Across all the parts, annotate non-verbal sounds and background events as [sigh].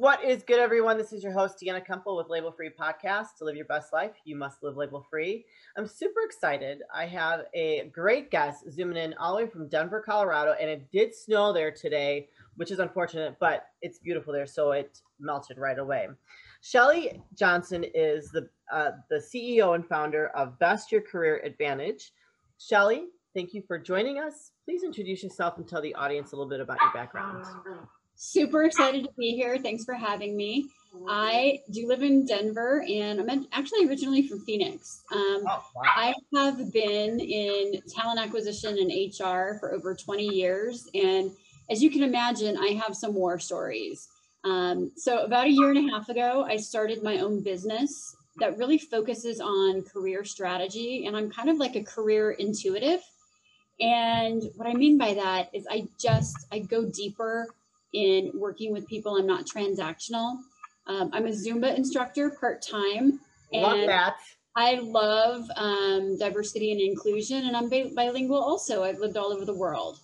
What is good, everyone? This is your host, Deanna Kumpel with Label Free Podcast. To live your best life, you must live label free. I'm super excited. I have a great guest zooming in all the way from Denver, Colorado, and it did snow there today, which is unfortunate, but it's beautiful there, so it melted right away. Shelly Johnson is the uh, the CEO and founder of Best You Career Advantage. Shelly, thank you for joining us. Please introduce yourself and tell the audience a little bit about your background. Super excited to be here. Thanks for having me. I do live in Denver and I'm actually originally from Phoenix. Um, oh, wow. I have been in talent acquisition and HR for over 20 years. And as you can imagine, I have some war stories. Um, so, about a year and a half ago, I started my own business that really focuses on career strategy. And I'm kind of like a career intuitive. And what I mean by that is I just I go deeper in working with people. I'm not transactional. Um, I'm a Zumba instructor part time. Love that. I love um, diversity and inclusion, and I'm bilingual also. I've lived all over the world.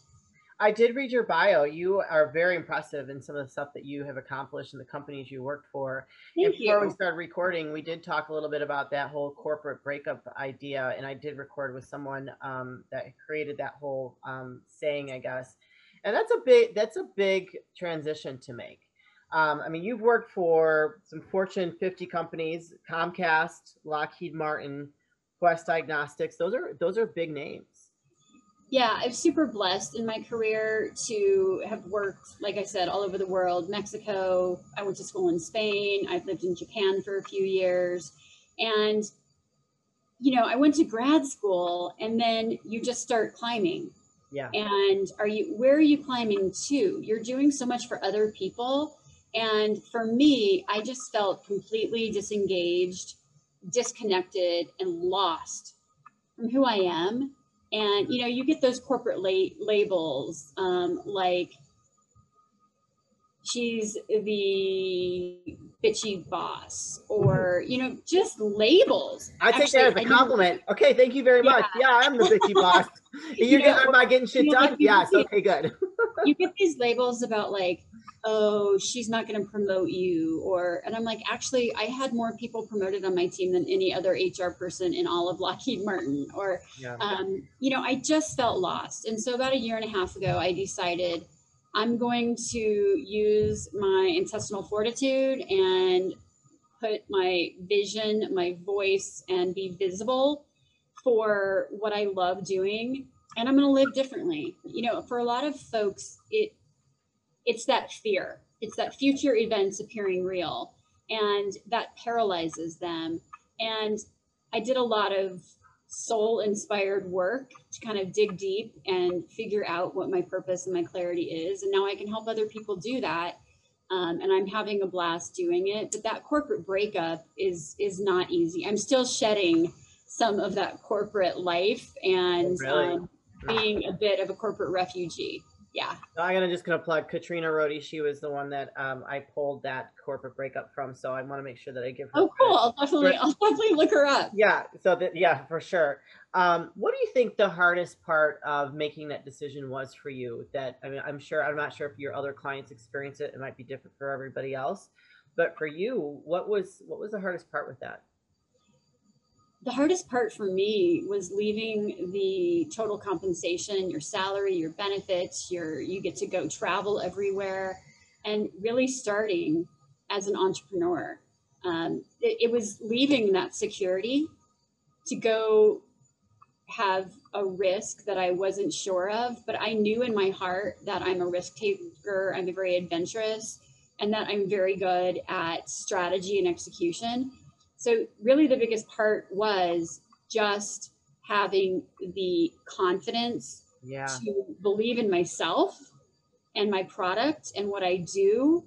I did read your bio. You are very impressive in some of the stuff that you have accomplished in the companies you worked for. Thank and before you. we started recording, we did talk a little bit about that whole corporate breakup idea, and I did record with someone um, that created that whole um, saying, I guess and that's a big that's a big transition to make. Um, I mean, you've worked for some Fortune 50 companies, Comcast, Lockheed Martin, Quest Diagnostics. Those are those are big names. Yeah, I'm super blessed in my career to have worked, like I said, all over the world. Mexico. I went to school in Spain. I've lived in Japan for a few years, and you know, I went to grad school, and then you just start climbing yeah. And are you where are you climbing to? You're doing so much for other people. And for me, I just felt completely disengaged, disconnected, and lost from who I am. And you know, you get those corporate la- labels um, like she's the bitchy boss or you know just labels i take Actually, that as a compliment. Okay thank you very yeah. much. yeah. I'm the bitchy boss. [laughs] You, you know, am i getting shit you know, done? like yes okay good. you get [laughs] these labels about like oh she's not going to promote you or and i'm like actually i had more people promoted on my team than any other hr person in all of lockheed martin or yeah. um, you know i just felt lost. And so about a year and a half ago i decided I'm going to use my intestinal fortitude and put my vision, my voice, and be visible for what I love doing. And I'm going to live differently. You know, for a lot of folks, it it's that fear. It's that future events appearing real, and that paralyzes them. And I did a lot of soul inspired work to kind of dig deep and figure out what my purpose and my clarity is. And now I can help other people do that. Um, and I'm having a blast doing it. But that corporate breakup is is not easy. I'm still shedding some of that corporate life and really? um, being a bit of a corporate refugee yeah. I'm gonna just gonna plug Katrina Rody. She was the one that um, I pulled that corporate breakup from. So I want to make sure that I give her. Oh, cool! I'll definitely, I'll definitely look her up. Yeah. So that, yeah, for sure. Um, what do you think the hardest part of making that decision was for you? That I mean, I'm sure I'm not sure if your other clients experience it. It might be different for everybody else, but for you, what was what was the hardest part with that? The hardest part for me was leaving the total compensation, your salary, your benefits, your you get to go travel everywhere, and really starting as an entrepreneur. Um, it, it was leaving that security to go have a risk that I wasn't sure of, but I knew in my heart that I'm a risk taker, I'm very adventurous, and that I'm very good at strategy and execution. So, really, the biggest part was just having the confidence yeah. to believe in myself and my product and what I do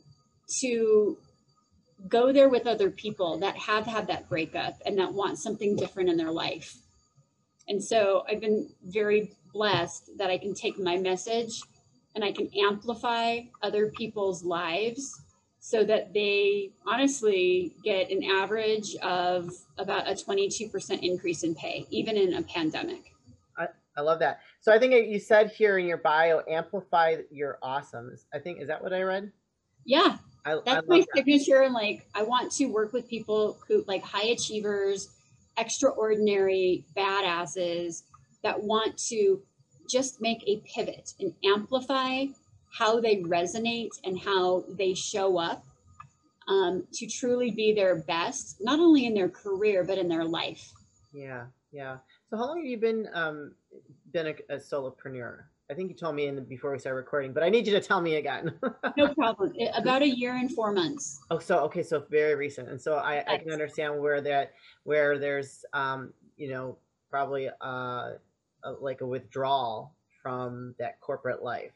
to go there with other people that have had that breakup and that want something different in their life. And so I've been very blessed that I can take my message and I can amplify other people's lives so that they honestly get an average of about a 22% increase in pay, even in a pandemic. I, I love that. So I think you said here in your bio, amplify your awesomes. I think, is that what I read? Yeah. I, I That's love my that. signature. And like, I want to work with people who like high achievers, extraordinary badasses that want to just make a pivot and amplify how they resonate and how they show up um, to truly be their best, not only in their career, but in their life. Yeah, yeah. So how long have you been um been a, a solopreneur? I think you told me in the, before we started recording, but I need you to tell me again. [laughs] No problem. About a year and four months. oh, so okay, so very recent, and so I, I can understand where that where there's um you know probably uh a, like a withdrawal from that corporate life.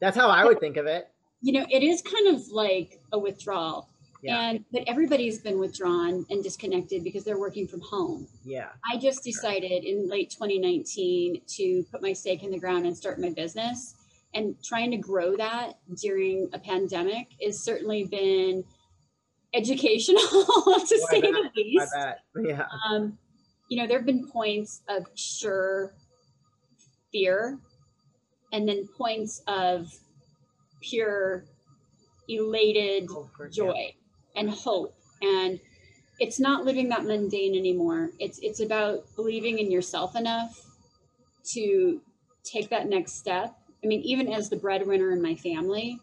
That's how I would think of it. You know, it is kind of like a withdrawal. Yeah, And but everybody's been withdrawn and disconnected because they're working from home. yeah, I just decided in late 2019 to put my stake in the ground and start my business. And trying to grow that during a pandemic has certainly been educational [laughs] to say the I least. bet. Yeah, Um, you know, there have been points of sure fear and then points of pure elated Oh, for- yeah. joy and hope. And it's not living that mundane anymore. It's it's about believing in yourself enough to take that next step. I mean even as the breadwinner in my family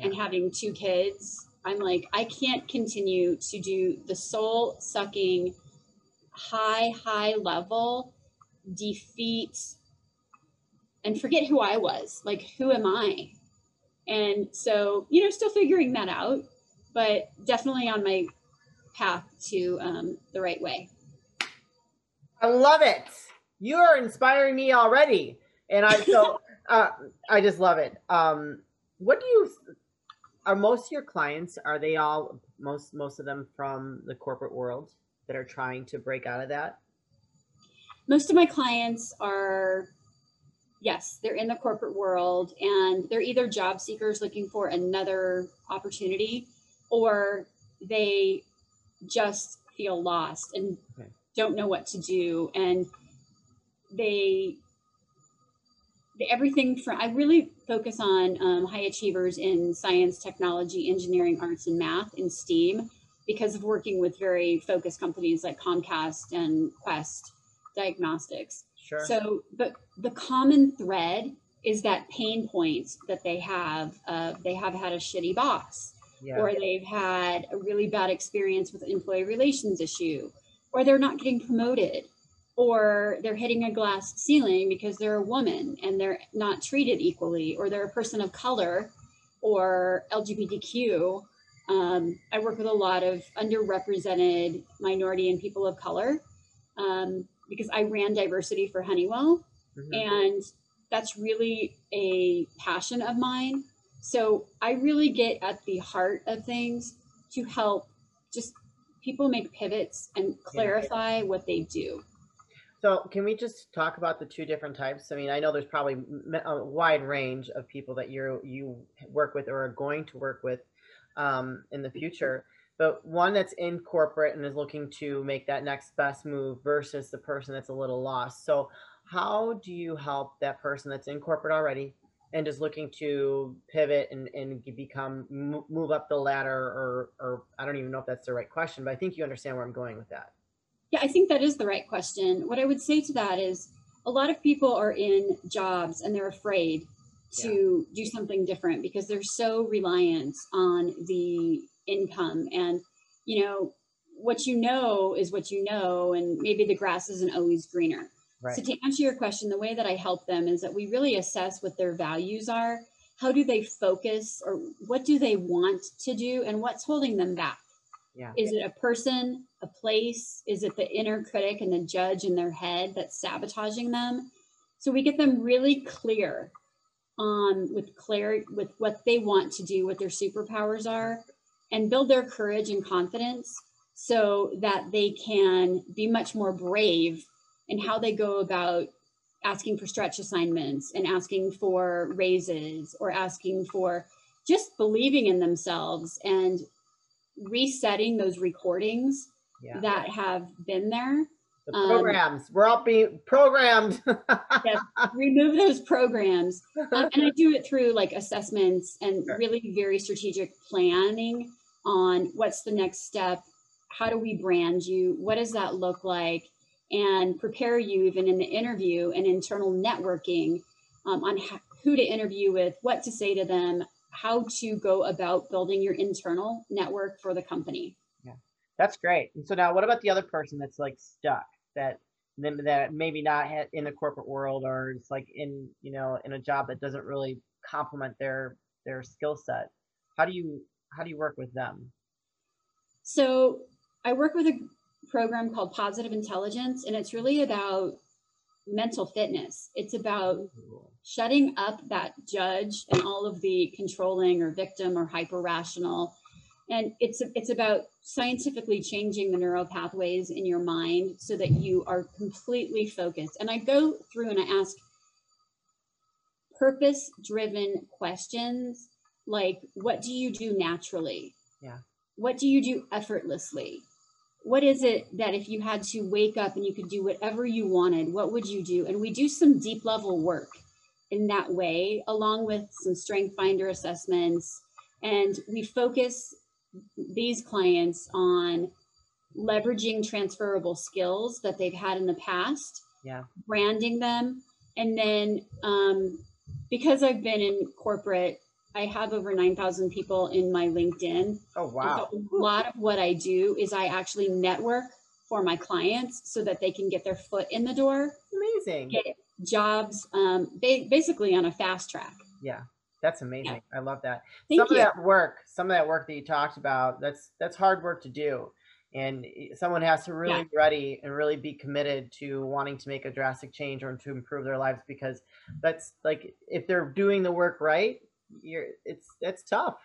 and having two kids i'm like i can't continue to do the soul sucking high high level defeat and forget who i was like who am i and so you know still figuring that out but definitely on my path to um, the right way I love it. You are inspiring me already, and I so [laughs] uh, I just love it. Um, what do you? Are most of your clients? Are they all most most of them from the corporate world that are trying to break out of that? most of my clients are yes they're in the corporate world and they're either job seekers looking for another opportunity or they just feel lost and Okay. don't know what to do and they the- everything from i really focus on um, high achievers in science technology engineering arts and math in steam because of working with very focused companies like comcast and quest diagnostics Sure. so, but the common thread is that pain point that they have. Uh, they have had a shitty boss, yeah. or they've had a really bad experience with an employee relations issue, or they're not getting promoted, or they're hitting a glass ceiling because they're a woman and they're not treated equally, or they're a person of color or LGBTQ. Um, I work with a lot of underrepresented minority and people of color um, because I ran diversity for Honeywell Mhm. and that's really a passion of mine. So I really get at the heart of things to help just people make pivots and clarify what they do. So, can we just talk about the two different types? I mean, I know there's probably a wide range of people that you you work with or are going to work with um, in the future, but one that's in corporate and is looking to make that next best move versus the person that's a little lost. So, how do you help that person that's in corporate already and is looking to pivot and, and become move up the ladder or or I don't even know if that's the right question, but I think you understand where I'm going with that. Yeah, I think that is the right question. What I would say to that is a lot of people are in jobs and they're afraid to do something different because they're so reliant on the income and you know what you know is what you know and maybe the grass isn't always greener. Right. So to answer your question, the way that I help them is that we really assess what their values are. How do they focus or what do they want to do and what's holding them back? Yeah. Is it a person, a place? Is it the inner critic and the judge in their head that's sabotaging them? So we get them really clear on with clear with what they want to do, what their superpowers are, and build their courage and confidence so that they can be much more brave in how they go about asking for stretch assignments and asking for raises or asking for just believing in themselves and resetting those recordings Yeah. that have been there The programs. Um, We're all being programmed. [laughs] yeah, remove those programs. [laughs] Um, and I do it through like assessments and sure. really very strategic planning on what's the next step. How do we brand you? What does that look like? And prepare you even in the interview and internal networking um, on who to interview with, what to say to them, how to go about building your internal network for the company. Yeah, that's great. And so now, what about the other person that's like stuck? that that maybe not in the corporate world or it's like in you know in a job that doesn't really complement their their skill set how do you how do you work with them? So i work with a program called positive intelligence and it's really about mental fitness. It's about shutting up that judge and all of the controlling or victim or hyper rational and it's it's about scientifically changing the neural pathways in your mind so that you are completely focused. And i go through and i ask purpose driven questions like what do you do naturally? Yeah. What do you do effortlessly? What is it that if you had to wake up and you could do whatever you wanted what would you do? And we do some deep level work in that way along with some strength finder assessments. And we focus these clients on leveraging transferable skills that they've had in the past, yeah, branding them, and then um, because I've been in corporate, I have over nine thousand people in my LinkedIn. Oh wow! So a lot of what I do is I actually network for my clients so that they can get their foot in the door. Amazing. Get jobs, um, basically on a fast track. Yeah. That's amazing. Yeah. I love that. Thank some you. of that work, some of that work that you talked about, that's that's hard work to do. And someone has to really yeah. be ready and really be committed to wanting to make a drastic change or to improve their lives because that's like if they're doing the work right, you're it's it's tough.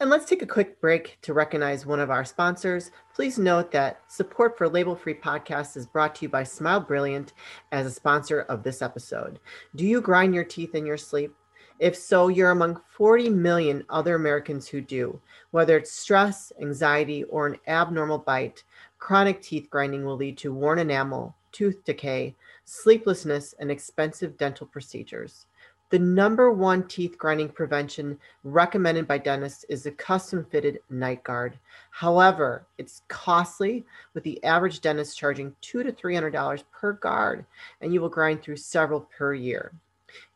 And let's take a quick break to recognize one of our sponsors. Please note that support for Label Free Podcast is brought to you by Smile Brilliant as a sponsor of this episode. Do you grind your teeth in your sleep? If so, you're among 40 million other Americans who do. Whether it's stress, anxiety, or an abnormal bite, chronic teeth grinding will lead to worn enamel, tooth decay, sleeplessness, and expensive dental procedures. The number one teeth grinding prevention recommended by dentists is a custom fitted night guard. However, it's costly, with the average dentist charging two to three hundred dollars per guard, and you will grind through several per year.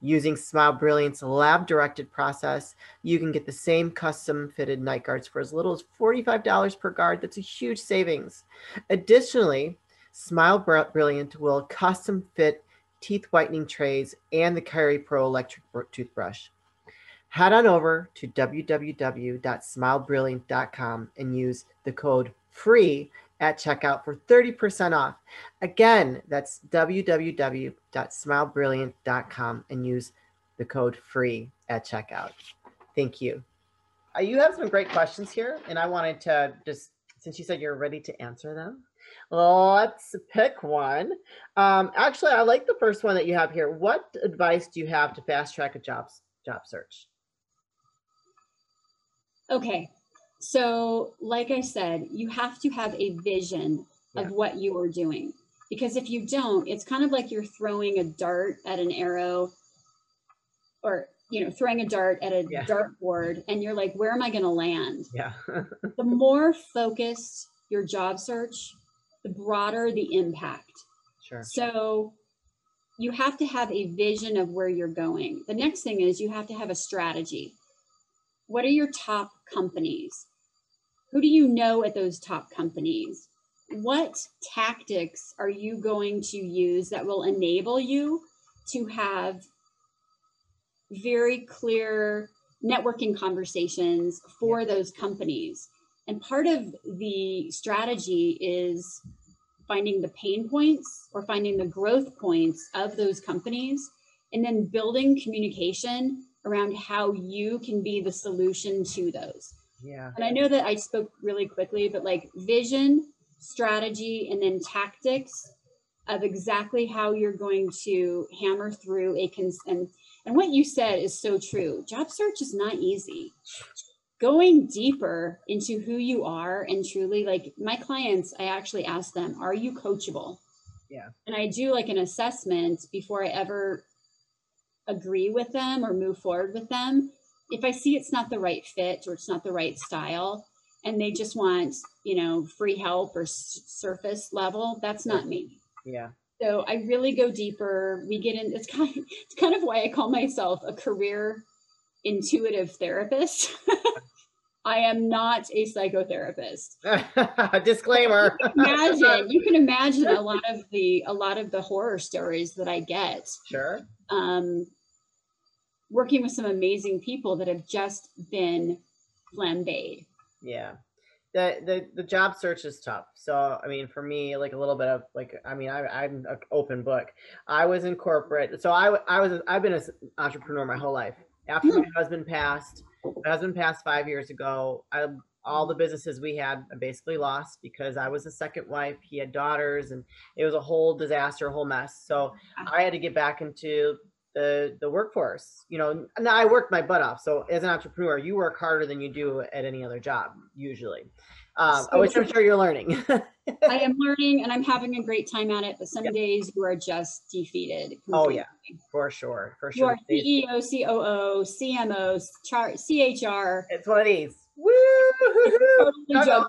Using Smile Brilliant's lab directed process, you can get the same custom fitted night guards for as little as $45 per guard. That's a huge savings. Additionally, Smile Brilliant will custom fit teeth whitening trays and the cariPRO electric toothbrush. Head on over to www.smilebrilliant.com and use the code FREE at checkout for 30% off. Again, that's www.smilebrilliant.com and use the code FREE at checkout. Thank you. Uh, you have some great questions here, and I wanted to just, since you said you're ready to answer them, let's pick one. Um, actually, I like the first one that you have here. What advice do you have to fast track a job, job search? Okay, so, like I said, you have to have a vision yeah. of what you are doing. Because if you don't, it's kind of like you're throwing a dart at an arrow or, you know, throwing a dart at a yeah. dartboard and you're like, where am I going to land? Yeah. [laughs] the more focused your job search, the broader the impact. Sure. So, you have to have a vision of where you're going. The next thing is you have to have a strategy. What are your top companies? Who do you know at those top companies? What tactics are you going to use that will enable you to have very clear networking conversations for those companies? And part of the strategy is finding the pain points or finding the growth points of those companies and then building communication around how you can be the solution to those. Yeah. And I know that I spoke really quickly, but like vision, strategy, and then tactics of exactly how you're going to hammer through a cons and and what you said is so true. Job search is not easy. Going deeper into who you are and truly like my clients, I actually ask them, are you coachable? Yeah. And I do like an assessment before I ever agree with them or move forward with them. If I see it's not the right fit or it's not the right style and they just want, you know, free help or s- surface level, that's not me. Yeah. So I really go deeper. We get in. It's kind. Of, it's kind of why I call myself a career intuitive therapist. [laughs] I am not a psychotherapist. [laughs] Disclaimer. Imagine you can imagine a lot of the a lot of the horror stories that I get. Sure. Um, working with some amazing people that have just been flambéed. Yeah. The, the the job search is tough. So I mean, for me, like a little bit of like I mean, I, I'm an open book. I was in corporate, so I I was I've been an entrepreneur my whole life. After my husband passed, my husband passed five years ago. I all the businesses we had I basically lost because I was a second wife. He had daughters, and it was a whole disaster, a whole mess. So I had to get back into the the workforce. You know, now I worked my butt off. So as an entrepreneur, you work harder than you do at any other job usually. Um, So which I'm sure you're learning. [laughs] I am learning and I'm having a great time at it, but some days you are just defeated. Oh, yeah. for sure, for sure. You are CEO, COO, CMO, char- CHR. It's one of these. Woo! Totally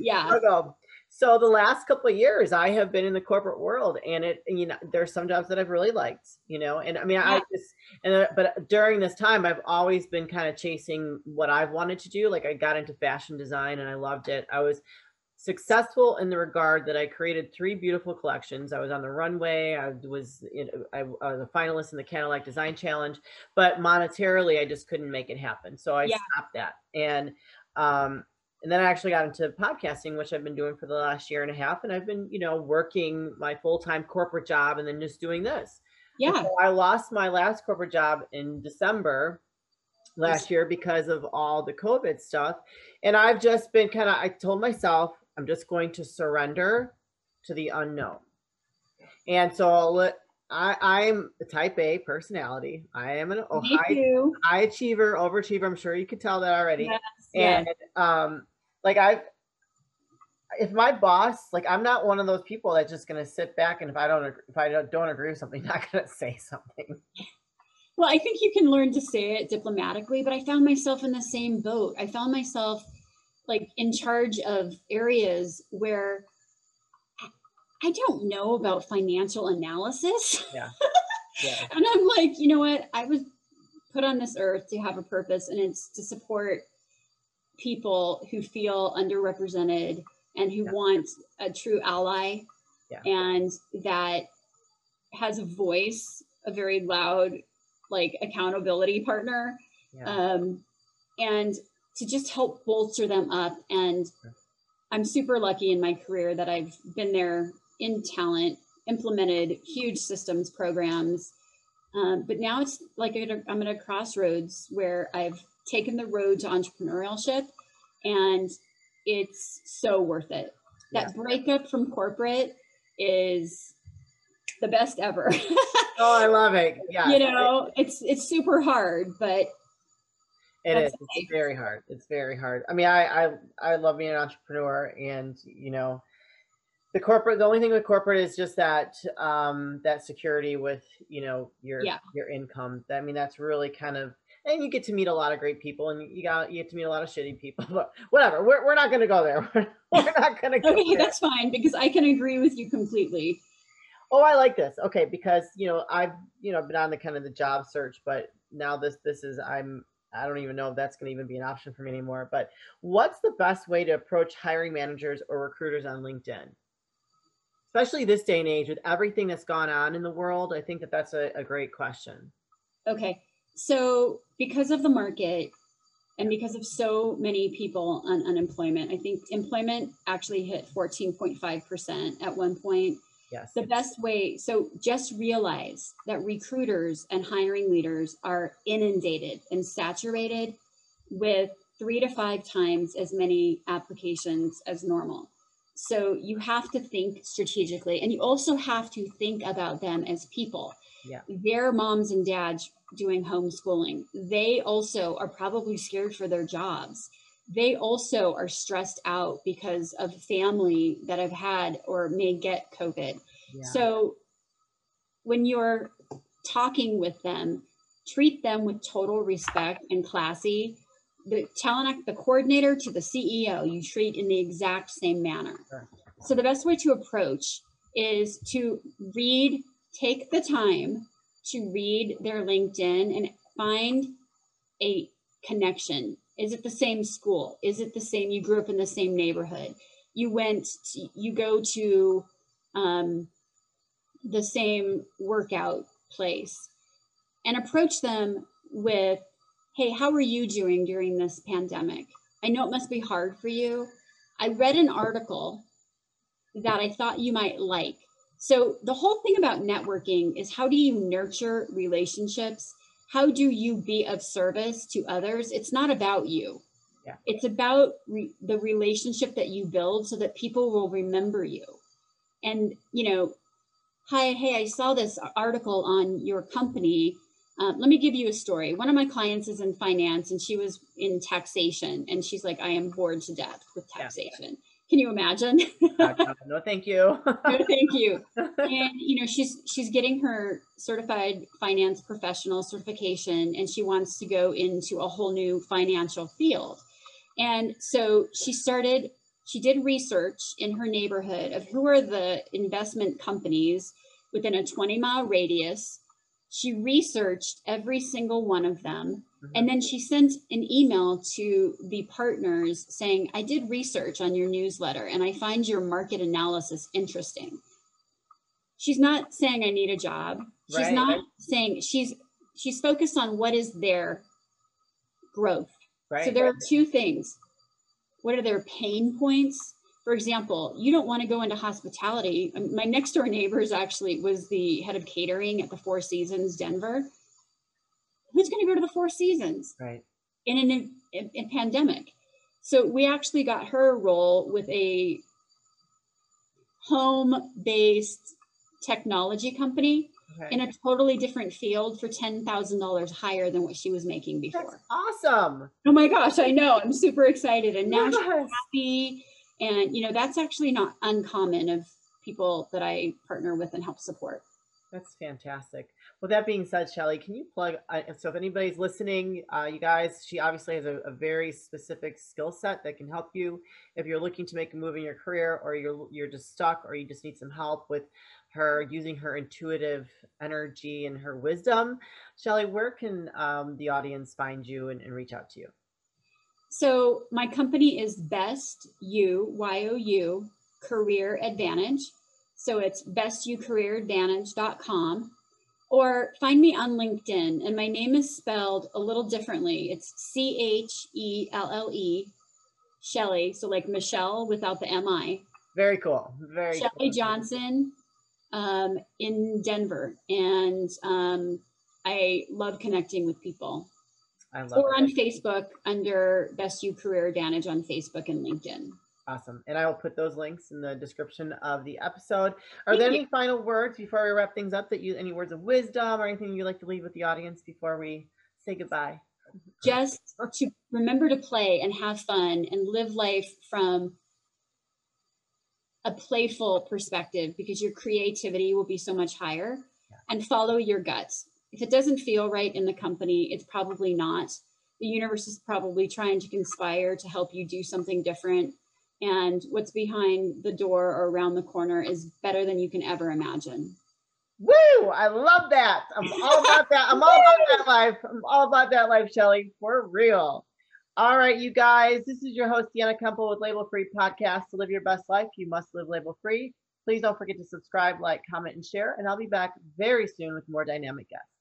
Yeah. Struggle. So the last couple of years, I have been in the corporate world, and it, you know, there's some jobs that I've really liked, you know, and I mean, I just, and but during this time, I've always been kind of chasing what I've wanted to do. Like I got into fashion design, and I loved it. I was successful in the regard that I created three beautiful collections. I was on the runway. I was in, I, I was a finalist in the Cadillac Design Challenge, but monetarily, I just couldn't make it happen. So I Yeah. stopped that, and um, and then I actually got into podcasting, which I've been doing for the last year and a half, and I've been you know working my full time corporate job and then just doing this. Yeah. so I lost my last corporate job in December last year because of all the COVID stuff. And I've just been kind of, I told myself, I'm just going to surrender to the unknown. And so I'll, I, I'm a type A personality. I am an oh, high, high achiever, overachiever. I'm sure you could tell that already. Yes, yes. And um, like I, if my boss, like I'm not one of those people that's just gonna sit back and if I don't, if I don't, don't agree with something, [laughs] not gonna say something. Well, I think you can learn to say it diplomatically, but I found myself in the same boat. I found myself like in charge of areas where I- don't know about financial analysis. [laughs] Yeah. And I'm like, you know what? I was put on this earth to have a purpose, and it's to support people who feel underrepresented and who Yeah. want a true ally Yeah. and that has a voice, a very loud, like accountability partner, Yeah. um, and to just help bolster them up. And I'm super lucky in my career that I've been there in talent, implemented huge systems programs. Um, but now it's like I'm at a crossroads where I've taken the road to entrepreneurship and it's so worth it. That breakup from corporate is the best ever. [laughs] oh, I love it. Yeah. you know, it's it's super hard, but It is. It's very hard. It's very hard. I mean, I, I I love being an entrepreneur, and you know, the corporate. The only thing with corporate is just that um that security with you know your Yeah. your income. I mean, that's really kind of. And you get to meet a lot of great people, and you got you get to meet a lot of shitty people. [laughs] But whatever, we're we're not going to go there. [laughs] We're not going to go okay, there. that's fine because I can agree with you completely. Oh, I like this. Okay, because you know I've you know been on the kind of the job search, but now this this is I'm I don't even know if that's going to even be an option for me anymore. But what's the best way to approach hiring managers or recruiters on LinkedIn? Especially this day and age with everything that's gone on in the world, I think that that's a, a great question. Okay. So, because of the market and because of so many people on unemployment, I think employment actually hit 14.5% at one point. Yes. The best way, so just realize that recruiters and hiring leaders are inundated and saturated with three to five times as many applications as normal. So, you have to think strategically and you also have to think about them as people Yeah. their moms and dads doing homeschooling, they also are probably scared for their jobs. They also are stressed out because of family that have had or may get COVID. Yeah. So when you're talking with them, treat them with total respect and classy. The talent, the coordinator to the CEO, you treat in the exact same manner. Sure. So the best way to approach is to read, take the time to read their LinkedIn and find a connection. Is it the same school? Is it the same? You grew up in the same neighborhood. You went, to, you go to um, the same workout place and approach them with, Hey, how are you doing during this pandemic? I know it must be hard for you. I read an article that I thought you might like. So, the whole thing about networking is how do you nurture relationships? How do you be of service to others? It's not about you. Yeah. It's about re- the relationship that you build so that people will remember you. And, you know, hi, hey, I saw this article on your company. Um, let me give you a story. One of my clients is in finance and she was in taxation and she's like, I am bored to death with taxation. Yeah. Can you imagine? [laughs] no, thank you. no, thank you. [laughs] And you know, she's she's getting her certified finance professional certification, and she wants to go into a whole new financial field. And so she started. She did research in her neighborhood of who are the investment companies within a 20 mile radius. She researched every single one of them and then she sent an email to the partners saying, I did research on your newsletter and I find your market analysis interesting. She's not saying I need a job. She's right. not saying she's she's focused on what is their growth. Right. So there are two things. What are their pain points? For example, you don't want to go into hospitality. My next door neighbors actually was the head of catering at the Four Seasons Denver who's going to go to the Four Seasons? Right. In an in, in pandemic. So we actually got her role with a home-based technology company okay. in a totally different field for ten thousand dollars higher than what she was making before. That's awesome! Oh my gosh, I know. I'm super excited, and now yes. she's happy. And you know that's actually not uncommon of people that I partner with and help support. That's fantastic. With that being said, Shelly, can you plug? Uh, so, if anybody's listening, uh, you guys, she obviously has a, a very specific skill set that can help you if you're looking to make a move in your career, or you're you're just stuck, or you just need some help with her using her intuitive energy and her wisdom. Shelly, where can um, the audience find you and, and reach out to you? So, my company is Best You Y O U Career Advantage. So it's bestyoucareeradvantage.com or find me on LinkedIn. And my name is spelled a little differently. It's C H E L L E, Shelly. So like Michelle without the M I. Very cool. Very Shelly cool. Johnson um, in Denver. And um, I love connecting with people. I love or on Facebook under Best You Career Advantage on Facebook and LinkedIn. Awesome. And I will put those links in the description of the episode. Are Thank there you. any final words before we wrap things up that you any words of wisdom or anything you'd like to leave with the audience before we say goodbye? Just to remember to play and have fun and live life from a playful perspective because your creativity will be so much higher yeah. and follow your guts. If it doesn't feel right in the company, it's probably not. The universe is probably trying to conspire to help you do something different and what's behind the door or around the corner is better than you can ever imagine. Woo! I love that. I'm all about that. I'm all about that [laughs] life. I'm all about that life, Shelly. For real. All right, you guys. This is your host, Deanna Kumpel with Label Free Podcast. To live your best life, you must live label free. Please don't forget to subscribe, like, comment, and share. And I'll be back very soon with more dynamic guests.